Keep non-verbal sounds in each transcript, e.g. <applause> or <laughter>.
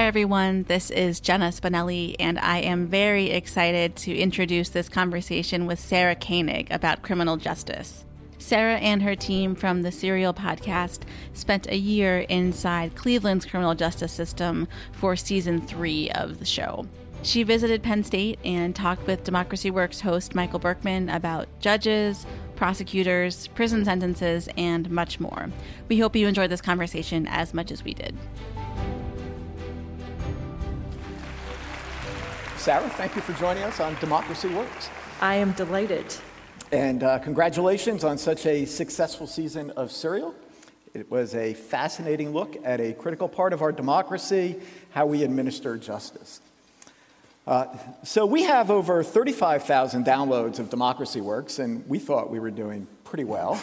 Hi, everyone. This is Jenna Spinelli, and I am very excited to introduce this conversation with Sarah Koenig about criminal justice. Sarah and her team from the Serial podcast spent a year inside Cleveland's criminal justice system for season three of the show. She visited Penn State and talked with Democracy Works host Michael Berkman about judges, prosecutors, prison sentences, and much more. We hope you enjoyed this conversation as much as we did. Sarah, thank you for joining us on Democracy Works. I am delighted. And uh, congratulations on such a successful season of Serial. It was a fascinating look at a critical part of our democracy, how we administer justice. Uh, so, we have over 35,000 downloads of Democracy Works, and we thought we were doing pretty well.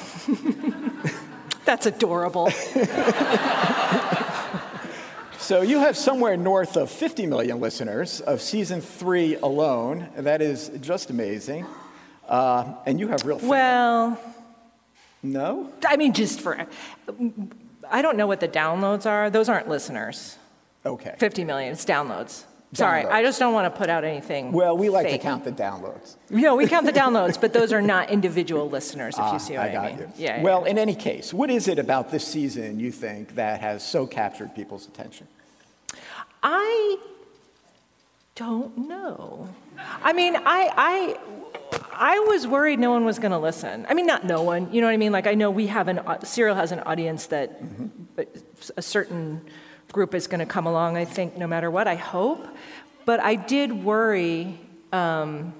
<laughs> That's adorable. <laughs> So you have somewhere north of 50 million listeners of season three alone. That is just amazing. Uh, and you have real fans. Well, no? I mean, just for, I don't know what the downloads are. Those aren't listeners. Okay. 50 million, it's downloads. Sorry, Downloads. I just don't want to put out anything. Well, we like fake. to count the downloads. No, we count the <laughs> downloads, but those are not individual listeners, if Ah, you see what I, I got mean. you. Yeah. Well, in any case, what is it about this season you think that has so captured people's attention? I don't know. I mean, I, I, I was worried no one was going to listen. I mean, not no one. You know what I mean? Like I know we have an Serial has an audience that but a certain group is going to come along. I think no matter what. I hope, but I did worry. Um,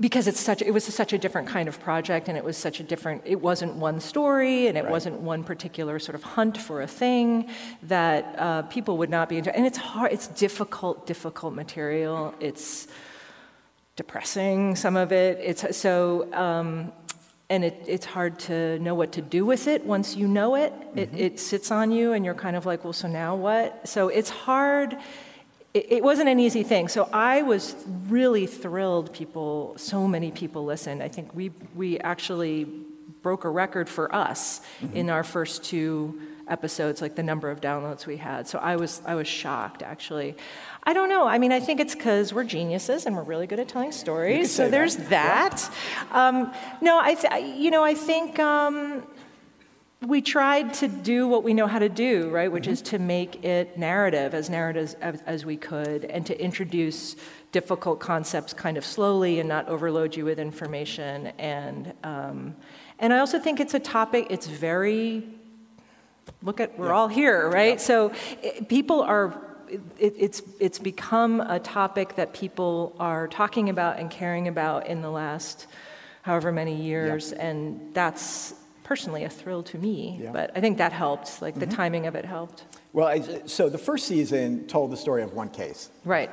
because it's such it was such a different kind of project and it was such a different it wasn't one story and it Right. wasn't one particular sort of hunt for a thing that uh, people would not be into and it's hard it's difficult difficult material it's depressing some of it it's so um, and it, it's hard to know what to do with it once you know it. it it sits on you and you're kind of like well so now what so it's hard it, it wasn't an easy thing. So I was really thrilled people, so many people listened. I think we, we actually broke a record for us in our first two episodes, like the number of downloads we had. So I was, I was shocked, actually. I don't know. I mean, I think it's because we're geniuses and we're really good at telling stories. So there's that. that. Um, no, I, th- you know, I think um, we tried to do what we know how to do, right? Which is to make it narrative, as narrative as, as we could, and to introduce difficult concepts kind of slowly and not overload you with information. And um, and I also think it's a topic. It's very look at we're all here, right? So it, people are. It, it's it's become a topic that people are talking about and caring about in the last however many years, and that's personally a thrill to me. Yeah. But I think that helped. Like the timing of it helped. Well, I, so the first season told the story of one case Right.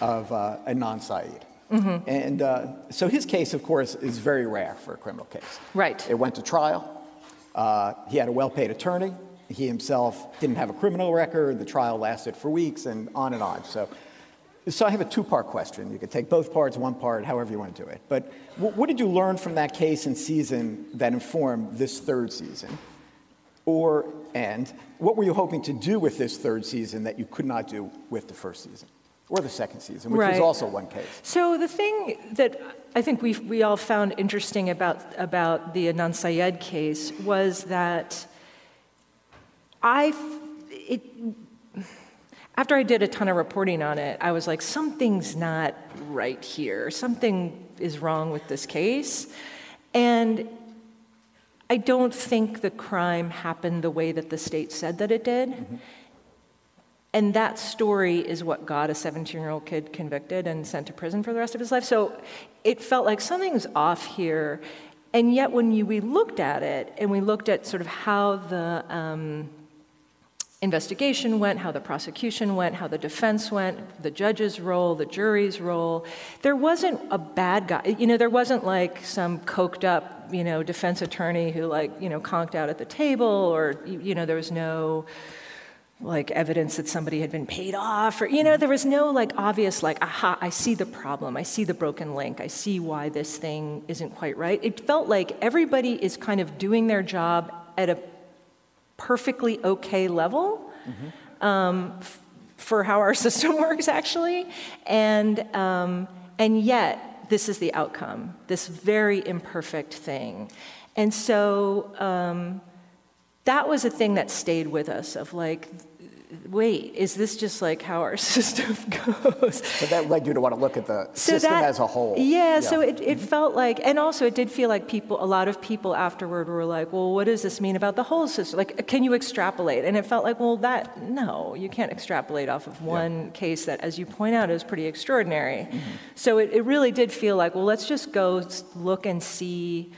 of uh, Adnan Syed, And uh, so his case, of course, is very rare for a criminal case. Right. It went to trial. Uh, he had a well paid attorney. He himself didn't have a criminal record. The trial lasted for weeks and on and on. So, so I have a two part question. You could take both parts, one part, however you want to do it. But what did you learn from that case and season that informed this third season? Or, and what were you hoping to do with this third season that you could not do with the first season? Or the second season, which was also one case. So the thing that I think we we all found interesting about about the Adnan Syed case was that I it after I did a ton of reporting on it, I was like, something's not right here. Something is wrong with this case, and I don't think the crime happened the way that the state said that it did. And that story is what got a 17 year old kid convicted and sent to prison for the rest of his life. So it felt like something's off here. And yet, when you, we looked at it and we looked at sort of how the um, investigation went, how the prosecution went, how the defense went, the judge's role, the jury's role, there wasn't a bad guy. You know, there wasn't like some coked up, you know, defense attorney who like, you know, conked out at the table or, you know, there was no like evidence that somebody had been paid off or you know there was no like obvious like aha i see the problem i see the broken link i see why this thing isn't quite right it felt like everybody is kind of doing their job at a perfectly okay level um, f- for how our <laughs> system works, actually. And, um, and yet, this is the outcome, this very imperfect thing. And so um, that was a thing that stayed with us of like, wait, is this just like how our <laughs> system goes? So that led you to want to look at the so system that, as a whole. Yeah, yeah, so it, it felt like, and also it did feel like people, a lot of people afterward were like, well, what does this mean about the whole system? Like, can you extrapolate? And it felt like, well, that, no, you can't extrapolate off of one yeah. case that, as you point out, is pretty extraordinary. Mm-hmm. So it, it really did feel like, well, let's just go look and see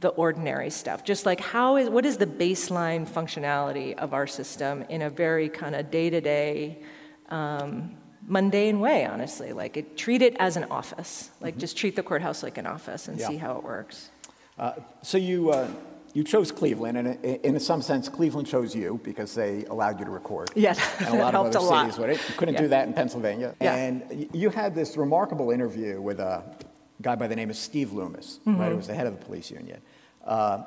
the ordinary stuff. Just like how is what is the baseline functionality of our system in a very kind of day to day, mundane way. Honestly, like it, treat it as an office. Like mm-hmm. just treat the courthouse like an office and yeah. see how it works. Uh, so you. Uh, you chose Cleveland, and in some sense, Cleveland chose you because they allowed you to record. Yeah, and a <laughs> lot of other cities would. You couldn't yeah. do that in Pennsylvania. Yeah. And you had this remarkable interview with a guy by the name of Steve Loomis, mm-hmm. right, who was the head of the police union. Uh,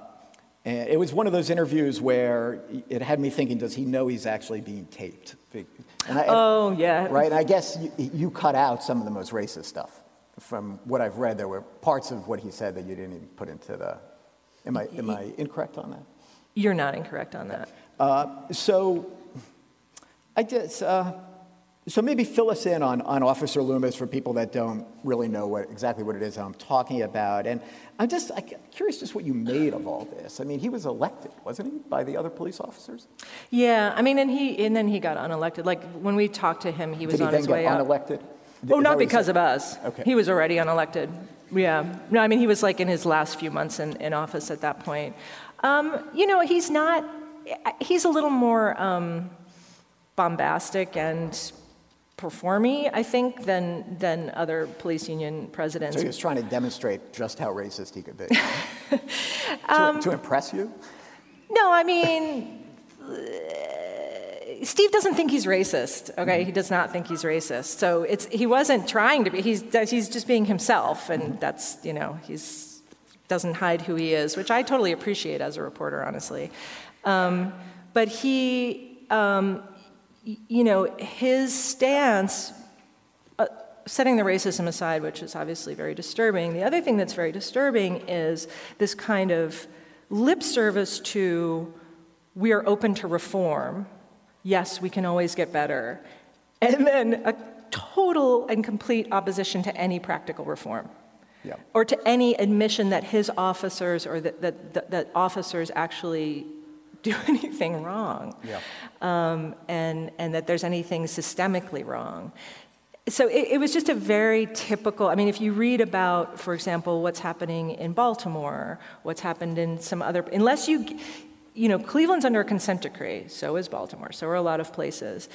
and it was one of those interviews where it had me thinking, does he know he's actually being taped? And I, oh, yeah. Right, and I guess you, you, cut out some of the most racist stuff. From what I've read, there were parts of what he said that you didn't even put into the. Am I, am I incorrect on that? You're not incorrect on that. Uh, so, I guess. Uh, so maybe fill us in on, on Officer Loomis for people that don't really know what, exactly what it is I'm talking about. And I'm just I'm curious just what you made of all this. I mean, he was elected, wasn't he, by the other police officers? Yeah, I mean, and he and then he got unelected. Like when we talked to him, he was Did on he his way out. Unelected? Oh, not because of us. Okay. He was already unelected. Yeah. No, I mean, he was like in his last few months in, in office at that point. Um, you know, he's not. He's a little more um, bombastic and performy, I think, than, than other police union presidents. So he was trying to demonstrate just how racist he could be. um, <laughs> to, to impress you? No, I mean, Steve doesn't think he's racist. Okay, mm-hmm. he does not think he's racist. So it's he wasn't trying to be. He's he's just being himself, and mm-hmm. that's you know he's doesn't hide who he is, which I totally appreciate as a reporter, honestly. Um, but he um, you know, his stance, uh, setting the racism aside, which is obviously very disturbing, the other thing that's very disturbing is this kind of lip service to we are open to reform. Yes, we can always get better. And then a total and complete opposition to any practical reform. Yeah. Or to any admission that his officers or that, that, that, that officers actually do <laughs> anything wrong, yeah. um, and, and that there's anything systemically wrong. So it, it, was just a very typical. I mean, if you read about, for example, what's happening in Baltimore, what's happened in some other, unless you, you know, Cleveland's under a consent decree, so is Baltimore, so are a lot of places.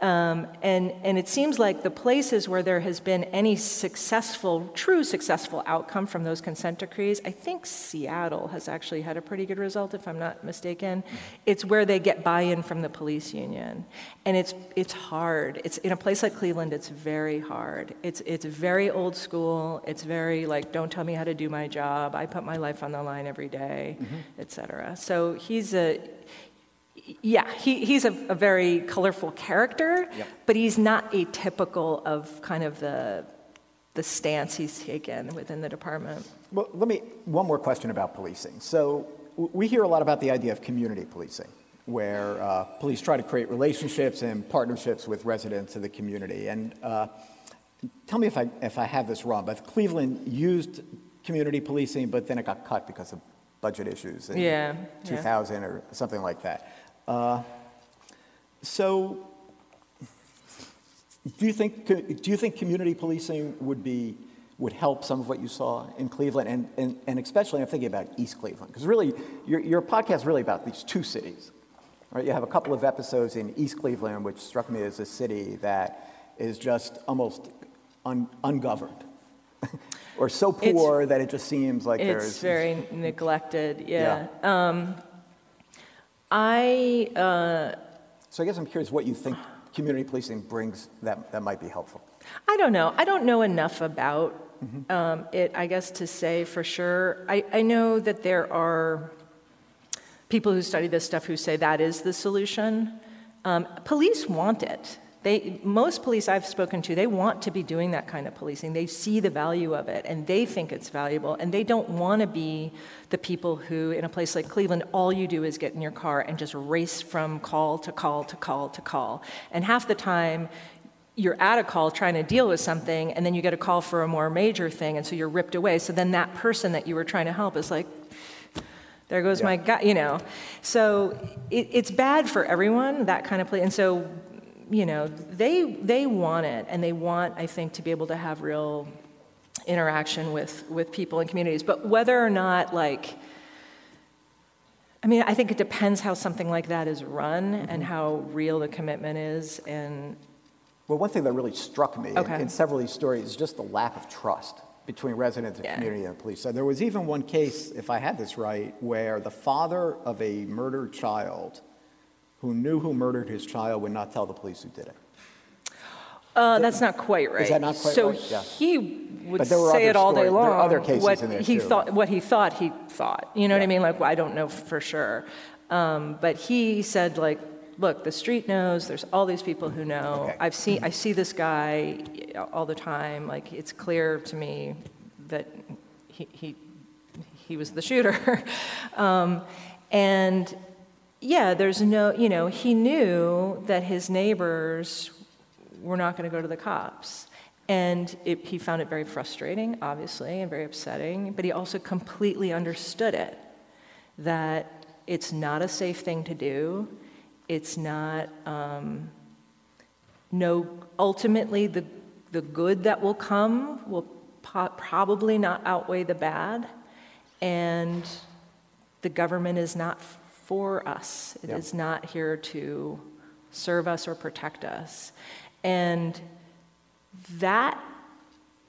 Um, and, and it seems like the places where there has been any successful, true successful outcome from those consent decrees, I think Seattle has actually had a pretty good result, if I'm not mistaken. It's where they get buy in from the police union. And it's, it's hard. It's, in a place like Cleveland, it's very hard. It's, it's very old school. It's very like, don't tell me how to do my job. I put my life on the line every day, mm-hmm. et cetera. So he's a, yeah, he, he's a, a, very colorful character, yep. but he's not atypical of kind of the, the stance he's taken within the department. Well, let me, one more question about policing. So we hear a lot about the idea of community policing, where uh, police try to create relationships and partnerships with residents of the community. And uh, tell me if I, if I have this wrong, but Cleveland used community policing, but then it got cut because of budget issues in yeah, 2000 yeah. or something like that. Uh, so, do you think do you think community policing would be would help some of what you saw in Cleveland, and, and, and especially I'm thinking about East Cleveland, because really your, your podcast is really about these two cities. Right? You have a couple of episodes in East Cleveland, which struck me as a city that is just almost un, ungoverned. <laughs> or so poor it's, that it just seems like it's there's. Very neglected, yeah. yeah. Um, I. Uh, so I guess I'm curious what you think community policing brings that, that might be helpful. I don't know. I don't know enough about mm-hmm. um, it, I guess, to say for sure. I, I know that there are people who study this stuff who say that is the solution. Um, police want it. They, most police I've spoken to, they want to be doing that kind of policing. They see the value of it and they think it's valuable and they don't want to be the people who, in a place like Cleveland, all you do is get in your car and just race from call to call to call to call. And half the time, you're at a call trying to deal with something and then you get a call for a more major thing and so you're ripped away. So then that person that you were trying to help is like, there goes yeah. my guy, you know. So it, it's bad for everyone, that kind of play. And so you know, they, they want it, and they want, I think, to be able to have real interaction with, with people and communities. But whether or not, like, I mean, I think it depends how something like that is run mm-hmm. and how real the commitment is. And well, one thing that really struck me okay. in, in, several of these stories is just the lack of trust between residents and yeah. community and police. So there was even one case, if I had this right, where the father of a murdered child who knew who murdered his child would not tell the police who did it. Uh, that's not quite right. Is that not quite so right? Yeah. he would say it all day long. There are other cases what in there he too. thought, what he thought he thought. You know yeah. what I mean? Like, well, I don't know for sure. Um, but he said, like, look, the street knows. There's all these people who know. Okay. I've seen, I see this guy all the time. Like, it's clear to me that he he, he was the shooter. <laughs> um, and yeah, there's no, you know, he knew that his neighbors were not going to go to the cops. And it, he found it very frustrating, obviously, and very upsetting, but he also completely understood it that it's not a safe thing to do. It's not, um, no, ultimately, the, the good that will come will po- probably not outweigh the bad. And the government is not for us. It is not here to serve us or protect us. And that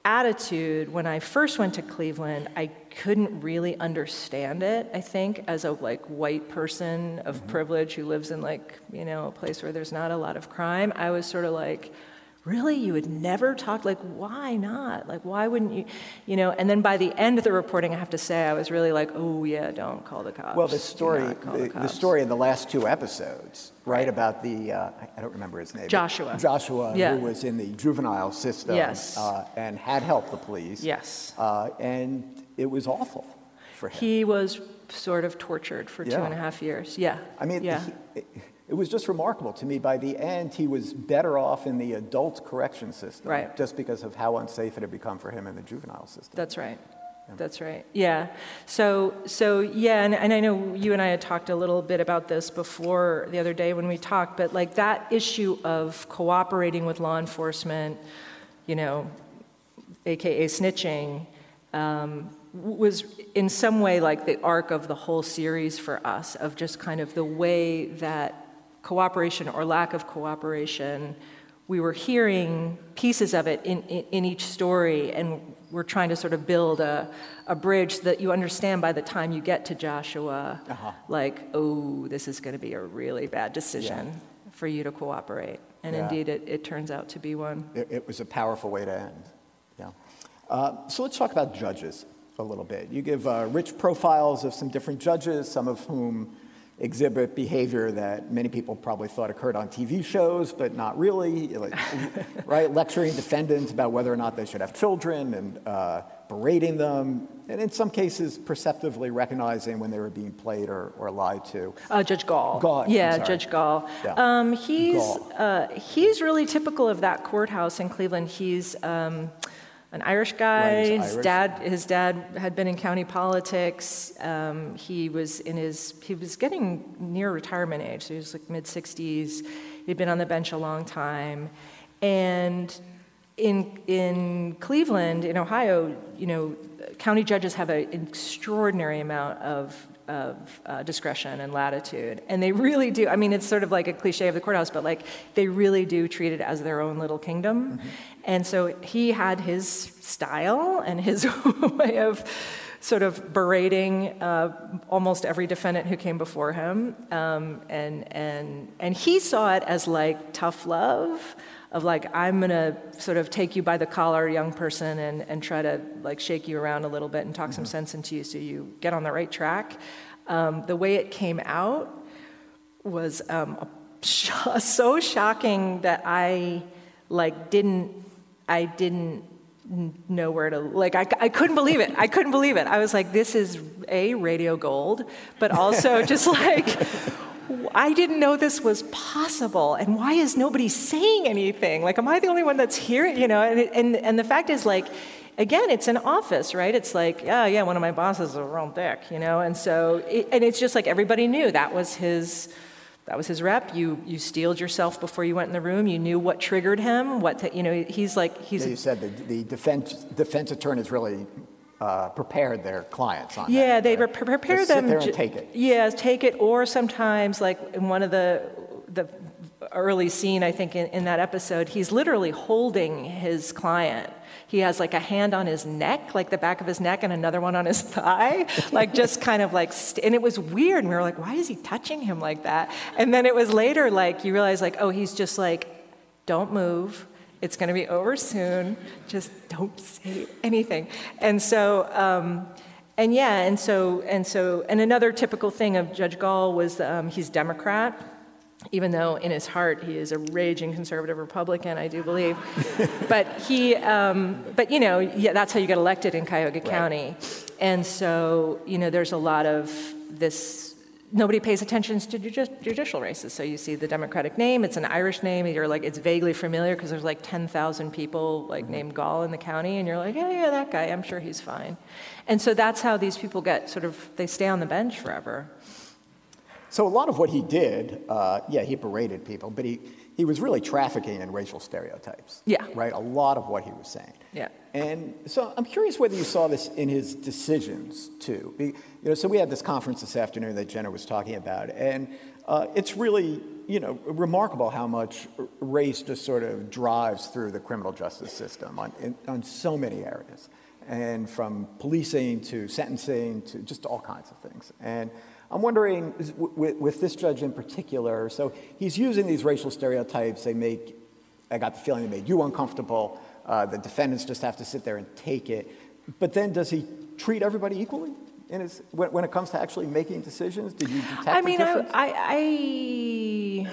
attitude when i first went to cleveland i couldn't really understand it i think as a like white person of mm-hmm. privilege who lives in like you know a place where there's not a lot of crime i was sort of like really? You would never talk? Like why not? Like why wouldn't you you know? And then by the end of the reporting i have to say i was really like oh yeah don't call the cops. Well the story the, the, the, story in the last two episodes right, right. about the uh, i don't remember his name. Joshua. Joshua yeah. who was in the juvenile system yes. uh, and had helped the police. Yes. Uh, and it was awful for him. He was sort of tortured for yeah. two and a half years. Yeah. I mean yeah. He, it was just remarkable to me. By the end, he was better off in the adult correction system, right. just because of how unsafe it had become for him in the juvenile system. That's right. Yeah. That's right. Yeah. So, so yeah, and, and I know you and I had talked a little bit about this before the other day when we talked, but like that issue of cooperating with law enforcement, you know, AKA snitching, um, was in some way like the arc of the whole series for us, of just kind of the way that cooperation or lack of cooperation, we were hearing pieces of it in, in, in, each story, and we're trying to sort of build a, a bridge that you understand by the time you get to Joshua, uh-huh. like, oh, this is going to be a really bad decision yeah. for you to cooperate. And yeah. indeed, it, it turns out to be one. It, it was a powerful way to end. Yeah. Uh, so let's talk about judges a little bit. You give uh, rich profiles of some different judges, some of whom exhibit behavior that many people probably thought occurred on TV shows, but not really, like, <laughs> right? Lecturing defendants about whether or not they should have children and uh, berating them, and in some cases, perceptively recognizing when they were being played or, or lied to. Uh, Judge Gaul. Gaul. Yeah, Judge Gaul. Yeah. Um, he's, Gaul. Uh, he's really typical of that courthouse in Cleveland. He's. Um, an Irish guy. His dad, his dad had been in county politics. Um, he was in his, he was getting near retirement age. So he was like mid 60s. He'd been on the bench a long time, and in in Cleveland, in Ohio, you know, county judges have an extraordinary amount of of uh, discretion and latitude. And they really do. I mean, it's sort of like a cliche of the courthouse, but like they really do treat it as their own little kingdom. Mm-hmm. And so he had his style and his <laughs> way of sort of berating uh, almost every defendant who came before him. Um, and, and, and he saw it as like tough love of like i'm going to sort of take you by the collar young person and, and try to like shake you around a little bit and talk mm-hmm. some sense into you so you get on the right track. Um, the way it came out was um, sh- <laughs> so shocking that I like didn't I didn't know where to like I, I couldn't believe it. I couldn't believe it. I was like this is a radio gold but also <laughs> just like I didn't know this was possible, and why is nobody saying anything? Like, am I the only one that's here? You know, and, and, and the fact is, like, again, it's an office, right? It's like, yeah, yeah, one of my bosses is a real dick, you know, and so, it, and it's just like everybody knew that was his, that was his rep. You you steeled yourself before you went in the room. You knew what triggered him. What to, you know, he's like he's. Yeah, you said the, the defense defense attorney is really uh, prepared their clients on yeah, that, they right? prepare Just them. Sit there and take it. Yeah, take it, or sometimes, like in one of the the early scene, I think in, in that episode, he's literally holding his client. He has like a hand on his neck, like the back of his neck, and another one on his <laughs> thigh, like just kind of like, st- and it was weird. And we were like, why is he touching him like that? And then it was later, like, you realize, like, oh, he's just like, don't move it's going to be over soon. Just don't say anything. And so, um, and yeah, and so, and so, and another typical thing of Judge Gaul was um, he's Democrat, even though in his heart he is a raging conservative Republican, I do believe. <laughs> but he, um, but you know, yeah, that's how you get elected in Cuyahoga right. County. And so, you know, there's a lot of this nobody pays attention to judicial races. So you see the Democratic name, it's an Irish name, you're like, it's vaguely familiar because there's like 10,000 people like mm-hmm. named Gaul in the county, and you're like, yeah, yeah, that guy, I'm sure he's fine. And so that's how these people get sort of, they stay on the bench forever. So a lot of what he did, uh, yeah, he berated people, but he, he was really trafficking in racial stereotypes. Yeah. Right? A lot of what he was saying. Yeah. And so I'm curious whether you saw this in his decisions too. You know, so we had this conference this afternoon that Jenna was talking about, and uh, it's really, you know, remarkable how much race just sort of drives through the criminal justice system on, in, on so many areas, and from policing to sentencing to just all kinds of things. And I'm wondering, with, with this judge in particular, so he's using these racial stereotypes. They make, I got the feeling they made you uncomfortable. Uh, the defendants just have to sit there and take it. But then does he treat everybody equally? In his, when, when it comes to actually making decisions, did you detect I mean, I, I,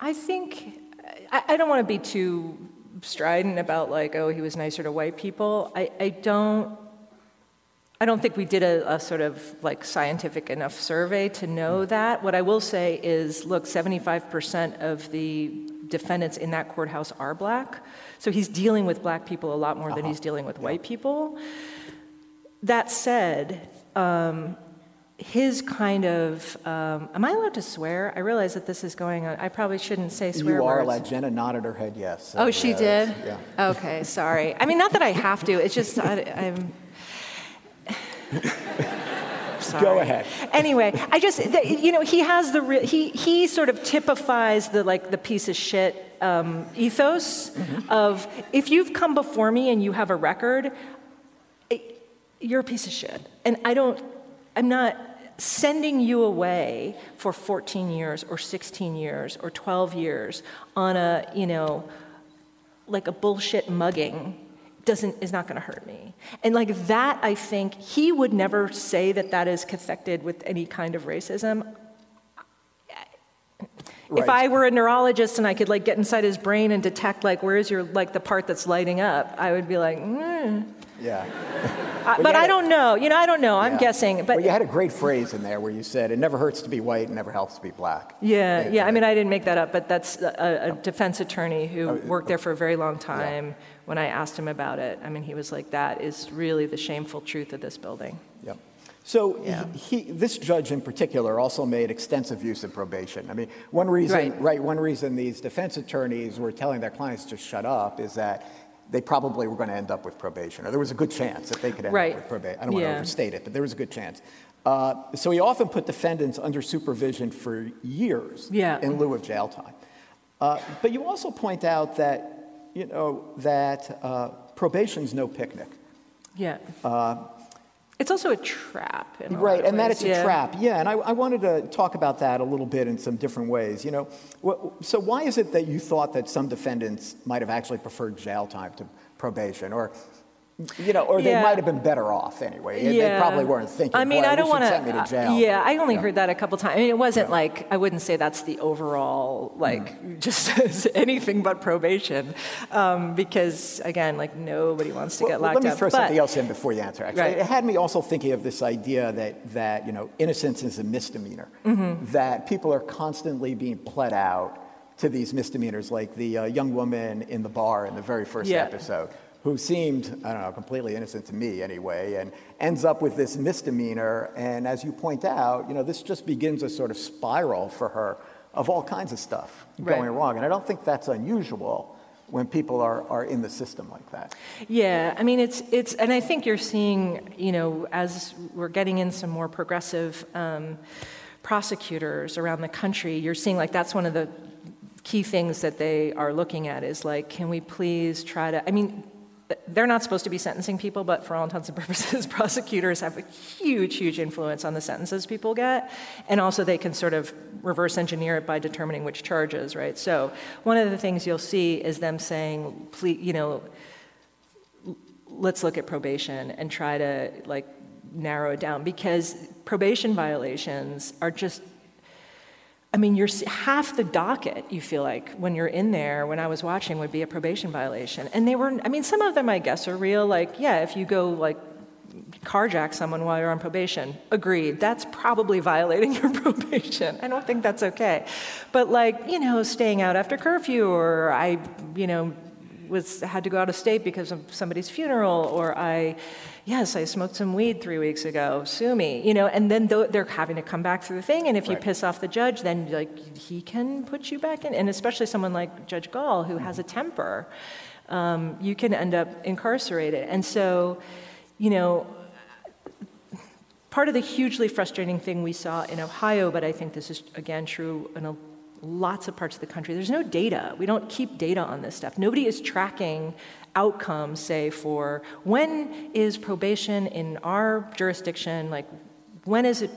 I think I, I don't want to be too strident about like, oh, he was nicer to white people. I, I don't I don't think we did a, a, sort of like scientific enough survey to know that. What I will say is look, 75% of the defendants in that courthouse are black. So he's dealing with black people a lot more uh-huh. than he's dealing with yeah. white people. That said, um, his kind of um, am I allowed to swear? I realize that this is going on. I probably shouldn't say swear you are words. allowed. Jenna nodded her head yes. So oh, she yes. did. Yeah. Okay, sorry. I mean, not that I have to. It's just I, I'm. <laughs> Go ahead. Anyway, I just, the, you know, he has the, re- he, he sort of typifies the, like, the piece of shit um, ethos mm-hmm. of if you've come before me and you have a record, it, you're a piece of shit. And I don't, I'm not sending you away for 14 years or 16 years or 12 years on a, you know, like a bullshit mugging doesn't is not going to hurt me and like that i think he would never say that that is connected with any kind of racism Right. If I were a neurologist and I could like get inside his brain and detect like where's your like the part that's lighting up, I would be like, mm. yeah. <laughs> I, but I don't know. You know, I don't know. I'm guessing. But well, you had a great phrase in there where you said, "It never hurts to be white, and never helps to be black." Yeah, yeah. I mean, I didn't make that up, but that's a, a defense attorney who oh, worked there for a very long time. Yeah when I asked him about it. I mean, he was like, that is really the shameful truth of this building. Yep. So yeah. he, this judge in particular also made extensive use of probation. I mean, one reason, right. right, one reason these defense attorneys were telling their clients to shut up is that they probably were going to end up with probation, or there was a good chance that they could end right. up with probation. I don't want to overstate it, but there was a good chance. Uh, so he often put defendants under supervision for years yeah. in lieu of jail time. Uh, but you also point out that you know, that uh, probation's no picnic. Yeah. Uh, it's also a trap. right, and ways. that it's yeah. a trap. Yeah, and I, I, wanted to talk about that a little bit in some different ways. You know, so why is it that you thought that some defendants might have actually preferred jail time to probation, or You know, or they Yeah. might have been better off anyway. They probably weren't thinking. I mean, I don't want sent me to jail. Yeah, I only Yeah. heard that a couple times. I mean, it wasn't like I wouldn't say that's the overall like <laughs> just <laughs> anything but probation, um, because again, like nobody wants to Well, get well, locked let me up. throw but, something else in before you answer. Actually, Right. it had me also thinking of this idea that that you know innocence is a misdemeanor. Mm-hmm. That people are constantly being pled out to these misdemeanors, like the uh, young woman in the bar in the very first Yeah. episode, who seemed I don't know completely innocent to me anyway, and ends up with this misdemeanor. And as you point out, you know this just begins a sort of spiral for her of all kinds of stuff Right. going wrong. And I don't think that's unusual when people are, are in the system like that. Yeah, I mean, it's, it's, and I think you're seeing, you know, as we're getting in some more progressive um, prosecutors around the country, you're seeing like that's one of the key things that they are looking at is like, can we please try to, I mean, they're not supposed to be sentencing people, but for all intents and <laughs> purposes, prosecutors have a huge, huge influence on the sentences people get. And also, they can sort of reverse engineer it by determining which charges, right? So, one of the things you'll see is them saying, please, you know, let's look at probation and try to like narrow it down because probation violations are just I mean, you're half the docket. You feel like when you're in there. When I was watching, would be a probation violation, and they were. I mean, some of them I guess are real. Like, yeah, if you go like carjack someone while you're on probation, agreed. That's probably violating <laughs> your probation. I don't think that's okay. But like, you know, staying out after curfew, or I, you know, was had to go out of state because of somebody's funeral, or I, yes, I smoked some weed three weeks ago. Sue me, you know. And then they're having to come back through the thing, and if you piss off the judge, then like he can put you back in, and especially someone like Judge Gaul who has a temper, um, you can end up incarcerated. And so, you know, part of the hugely frustrating thing we saw in Ohio, but I think this is again true in a, lots of parts of the country, there's no data. We don't keep data on this stuff. Nobody is tracking outcomes, say, for when is probation in our jurisdiction, like when is it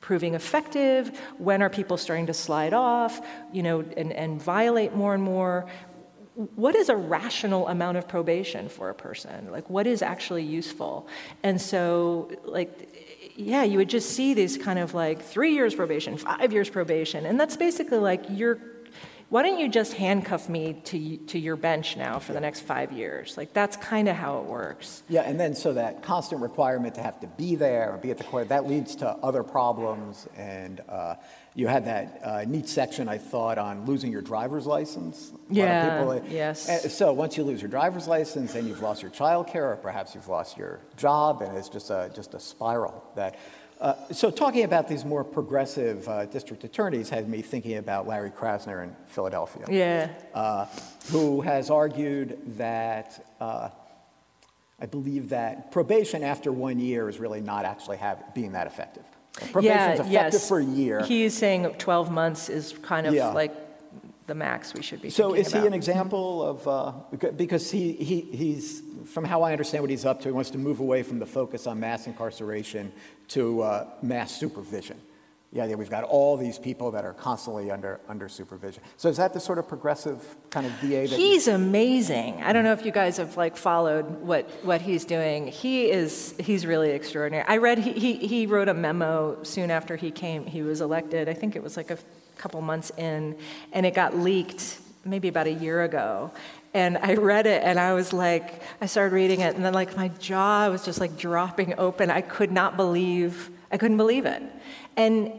proving effective? When are people starting to slide off, you know, and, and violate more and more? what is a rational amount of probation for a person? Like, what is actually useful? And so, like, yeah, you would just see these kind of like three years probation, five years probation, and that's basically like you're. Why don't you just handcuff me to to your bench now for the next five years? Like that's kind of how it works. Yeah, and then so that constant requirement to have to be there or be at the court, that leads to other problems. And uh, you had that uh, neat section, I thought, on losing your driver's license. A Yeah, people- yes. So once you lose your driver's license, then you've lost your child care, or perhaps you've lost your job, and it's just a, just a spiral that. Uh, so talking about these more progressive uh, district attorneys had me thinking about Larry Krasner in Philadelphia Yeah. uh, who has argued that uh, I believe that probation after one year is really not actually have, being that effective. Probation yeah, is effective yes. for a year. He's saying 12 months is kind of Yeah. like the max we should be so is he an example of, uh, because he, he, he's, from how I understand what he's up to, he wants to move away from the focus on mass incarceration to uh, mass supervision. Yeah, yeah, we've got all these people that are constantly under, under supervision. So is that the sort of progressive kind of DA that you- He's amazing. I don't know if you guys have like followed what, what he's doing. He is he's really extraordinary. I read he, he, he wrote a memo soon after he came he was elected. I think it was like a couple months in, and it got leaked maybe about a year ago. And I read it and I was like, I started reading it, and then like my jaw was just like dropping open. I could not believe I couldn't believe it. And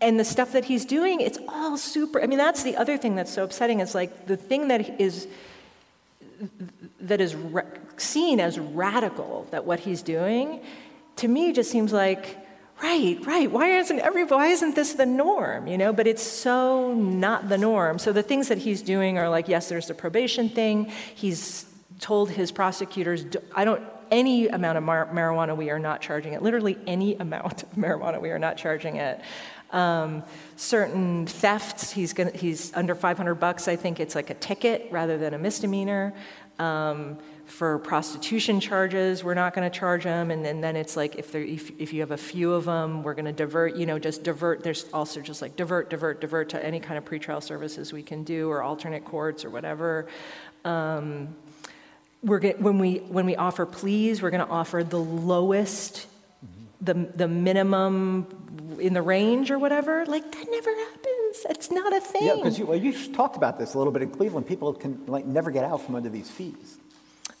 and the stuff that he's doing, it's all super. I mean, that's the other thing that's so upsetting. Is like the thing that is that is ra- seen as radical. That what he's doing, to me, just seems like right, right. Why isn't every? Why isn't this the norm? You know, but it's so not the norm. So the things that he's doing are like, yes, there's the probation thing. He's told his prosecutors, I don't. Any amount of mar- marijuana, we are not charging it. Literally any amount of marijuana, we are not charging it. Um, certain thefts, he's gonna, he's under 500 bucks. I think it's like a ticket rather than a misdemeanor. Um, for prostitution charges, we're not going to charge them, and then, then it's like if there if, if you have a few of them, we're going to divert. You know, just divert. There's also just like divert, divert, divert to any kind of pretrial services we can do, or alternate courts, or whatever. Um, we're get, when we when we offer pleas, we're going to offer the lowest, the the minimum in the range or whatever. Like that never happens. It's not a thing. Yeah, because you, well, you talked about this a little bit in Cleveland. People can like never get out from under these fees.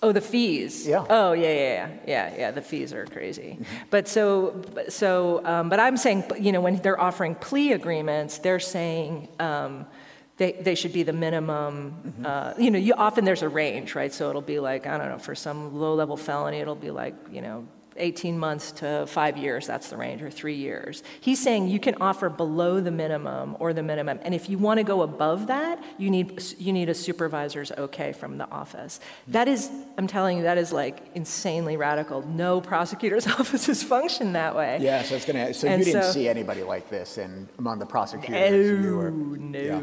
Oh, the fees. Yeah. Oh, yeah, yeah, yeah, yeah, yeah. The fees are crazy. But so, so, um, but I'm saying, you know, when they're offering plea agreements, they're saying um, they they should be the minimum. Uh, you know, you often there's a range, right? So it'll be like I don't know, for some low-level felony, it'll be like you know 18 months to five years, that's the range, or three years. He's saying you can offer below the minimum or the minimum, and if you want to go above that, you need, you need a supervisor's okay from the office. That is, I'm telling you, that is like insanely radical. No prosecutor's <laughs> offices function that way. Yeah, so it's gonna. So And you didn't so- see anybody like this in among the prosecutors. No, were- no. yeah.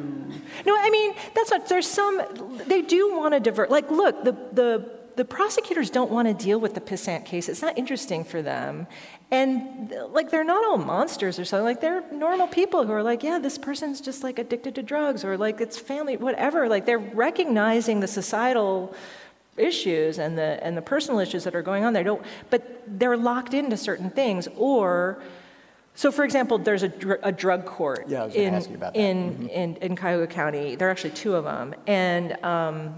No, I mean, that's not, there's some, they do want to divert. Like, look, the, the, the prosecutors don't want to deal with the pissant case. It's not interesting for them. And, like, they're not all monsters or something. Like, they're normal people who are like, yeah, this person's just, like, addicted to drugs or, like, it's family, whatever. Like, they're recognizing the societal issues and the, and the personal issues that are going on. They don't, but they're locked into certain things or, so, for example, there's a, dr- a drug court Yeah, I was gonna in, ask you about that. Mm-hmm. in, in, in Cuyahoga County. There are actually two of them. And, um,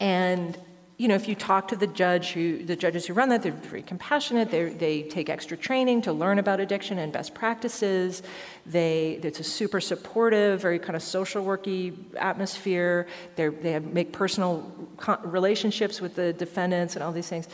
and you know, if you talk to the judge who, the judges who run that, they're very compassionate. They, they take extra training to learn about addiction and best practices. They, it's a super supportive, very kind of social worky atmosphere. They're, they have, make personal relationships with the defendants and all these things.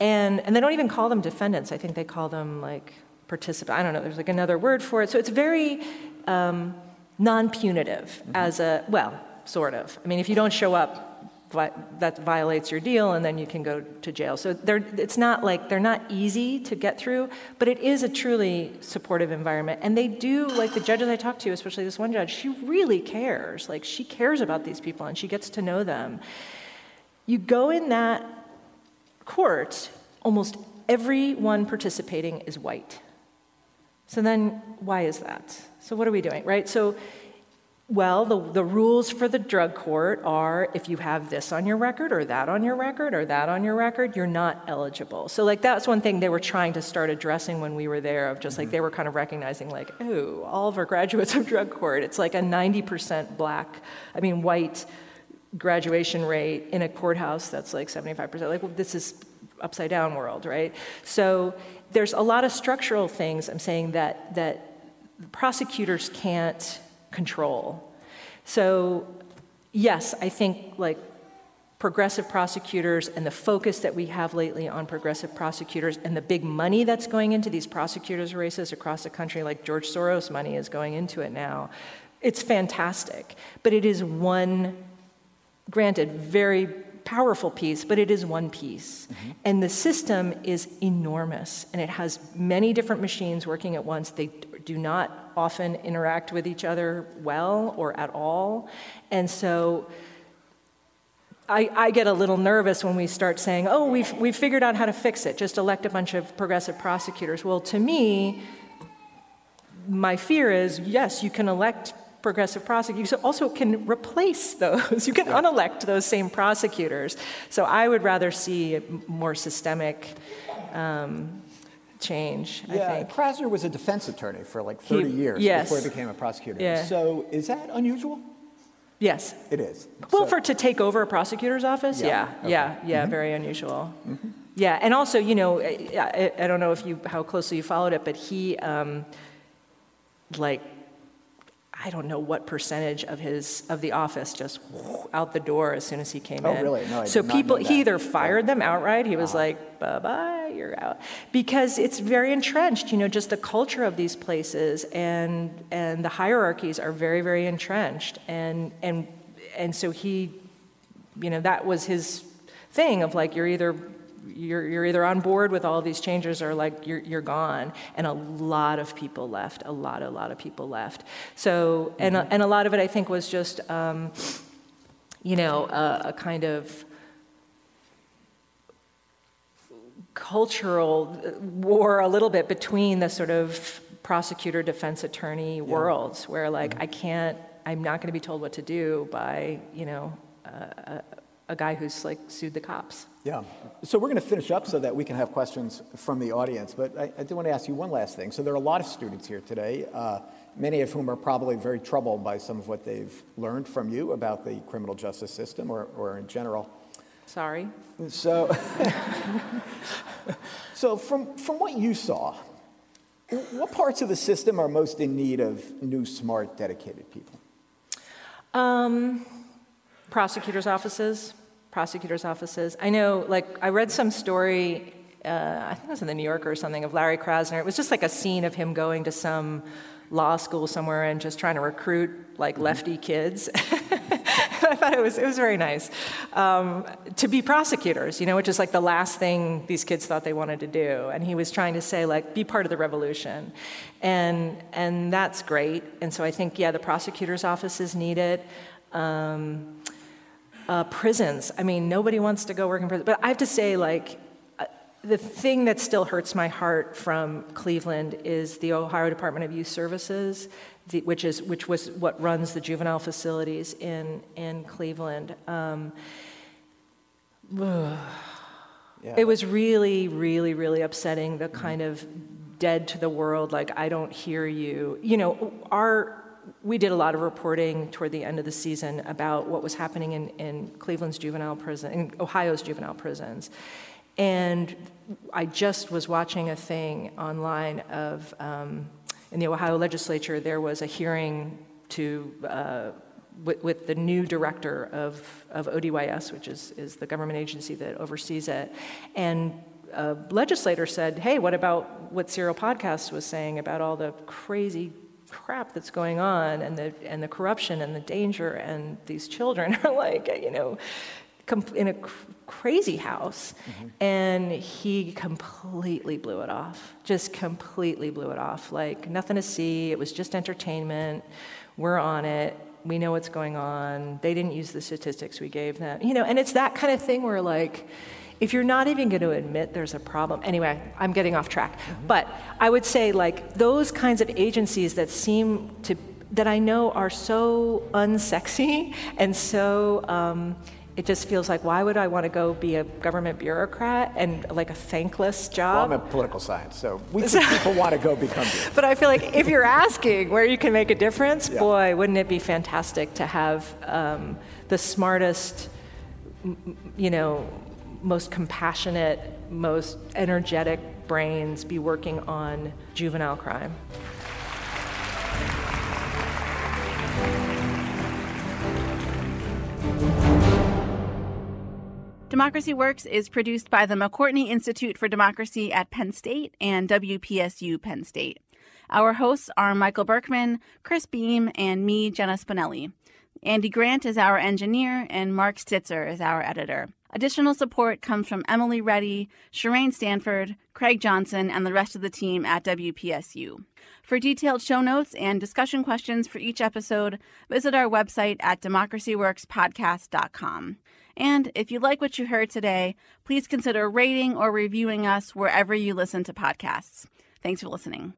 And, and they don't even call them defendants. I think they call them like participant. I don't know. There's like another word for it. So it's very um, non-punitive as a well, sort of. I mean, if you don't show up, that violates your deal, and then you can go to jail. So it's not like they're not easy to get through, but it is a truly supportive environment. And they do, like the judges I talked to, especially this one judge, she really cares. Like she cares about these people, and she gets to know them. You go in that court, almost everyone participating is white. So then, why is that? So, what are we doing, right? So, well, the, the rules for the drug court are if you have this on your record, or that on your record, or that on your record, you're not eligible. So, like, that's one thing they were trying to start addressing when we were there, of just like mm-hmm. they were kind of recognizing, like, oh, all of our graduates of drug court, it's like a 90% black, I mean, white graduation rate in a courthouse that's like 75%. Like, well, this is upside down world, right? So there's a lot of structural things I'm saying that that prosecutors can't control. So yes, I think like progressive prosecutors and the focus that we have lately on progressive prosecutors and the big money that's going into these prosecutors races across the country like George Soros money is going into it now. It's fantastic, but it is one granted, very powerful piece, but it is one piece. Mm-hmm. And the system is enormous, and it has many different machines working at once. They do not often interact with each other well or at all. And so I, I get a little nervous when we start saying, oh, we've, we've figured out how to fix it, just elect a bunch of progressive prosecutors. Well, to me, my fear is yes, you can elect progressive prosecutors, you also can replace those. <laughs> You can unelect those same prosecutors. So I would rather see more systemic um, change, I Yeah, think. Krasner was a defense attorney for like 30 He- years yes. before he became a prosecutor. Yeah. So is that unusual? Yes. It is. Well, So- for to take over a prosecutor's office, Yeah, yeah, okay. Mm-hmm. yeah, yeah, very unusual. Yeah, and also, you know, I, I, I don't know if you how closely you followed it, but he, um, like, I don't know what percentage of his of the office just out the door as soon as he came Oh, in. really? No, I so people, he either fired them outright. He was Uh-huh. like, "Bye bye, you're out," because it's very entrenched. You know, just the culture of these places and and the hierarchies are very very entrenched, and and and so he you know that was his thing of like you're either you're, you're either on board with all these changes or like you're, you're gone. And a lot of people left a lot a lot of people left. So and, a, and a lot of it i think was just um, you know a, a kind of cultural war a little bit between the sort of prosecutor defense attorney worlds where like i can't i'm not going to be told what to do by you know a, a, a guy who's like sued the cops. Yeah. So we're going to finish up so that we can have questions from the audience. But I, I do want to ask you one last thing. So there are a lot of students here today, uh, many of whom are probably very troubled by some of what they've learned from you about the criminal justice system or, or in general. Sorry. So, <laughs> so from, from what you saw, what parts of the system are most in need of new, smart, dedicated people? Um, prosecutors' offices. Prosecutors' offices. I know, like, I read some story, uh, I think it was in the New Yorker or something, of Larry Krasner. It was just like a scene of him going to some law school somewhere and just trying to recruit, like, lefty kids. <laughs> I thought it was, it was very nice um, to be prosecutors, you know, which is like the last thing these kids thought they wanted to do. And he was trying to say, like, be part of the revolution. And, and that's great. And so I think, yeah, the prosecutor's offices need it. Um, uh, prisons, I mean, nobody wants to go work in prison. But I have to say, like, uh, the thing that still hurts my heart from Cleveland is the Ohio Department of Youth Services the, which, is, which was what runs the juvenile facilities in, in Cleveland. Um, yeah. It was really, really, really upsetting, the kind of dead to the world, like, I don't hear you. You know, our, we did a lot of reporting toward the end of the season about what was happening in, in Cleveland's juvenile prison, in Ohio's juvenile prisons. And I just was watching a thing online of, um, in the Ohio legislature, there was a hearing to, uh, with, with, the new director of, of ODYS, which is, is the government agency that oversees it. And a legislator said, hey, what about what Serial Podcast was saying about all the crazy crap that's going on and the, and the corruption and the danger and these children <laughs> are like, you know, in a crazy house. Mm-hmm. And he completely blew it off, just completely blew it off. Like, nothing to see. It was just entertainment. We're on it. We know what's going on. They didn't use the statistics we gave them. You know, and it's that kind of thing where, like, if you're not even going to admit there's a problem, anyway, I'm getting off track. Mm-hmm. But I would say, like, those kinds of agencies that seem to, that I know are so unsexy <laughs> and so, um, it just feels like why would I want to go be a government bureaucrat and like a thankless job? Well, I'm in political science, so we <laughs> people want to go become bureaucrats. But I feel like if you're asking where you can make a difference, yeah. boy, wouldn't it be fantastic to have um, the smartest, you know, most compassionate, most energetic brains be working on juvenile crime. Democracy Works is produced by the McCourtney Institute for Democracy at Penn State and WPSU Penn State. Our hosts are Michael Berkman, Chris Beem, and me, Jenna Spinelli. Andy Grant is our engineer, and Mark Stitzer is our editor. Additional support comes from Emily Reddy, Shireen Stanford, Craig Johnson, and the rest of the team at WPSU. For detailed show notes and discussion questions for each episode, visit our website at democracyworkspodcast.com. And if you like what you heard today, please consider rating or reviewing us wherever you listen to podcasts. Thanks for listening.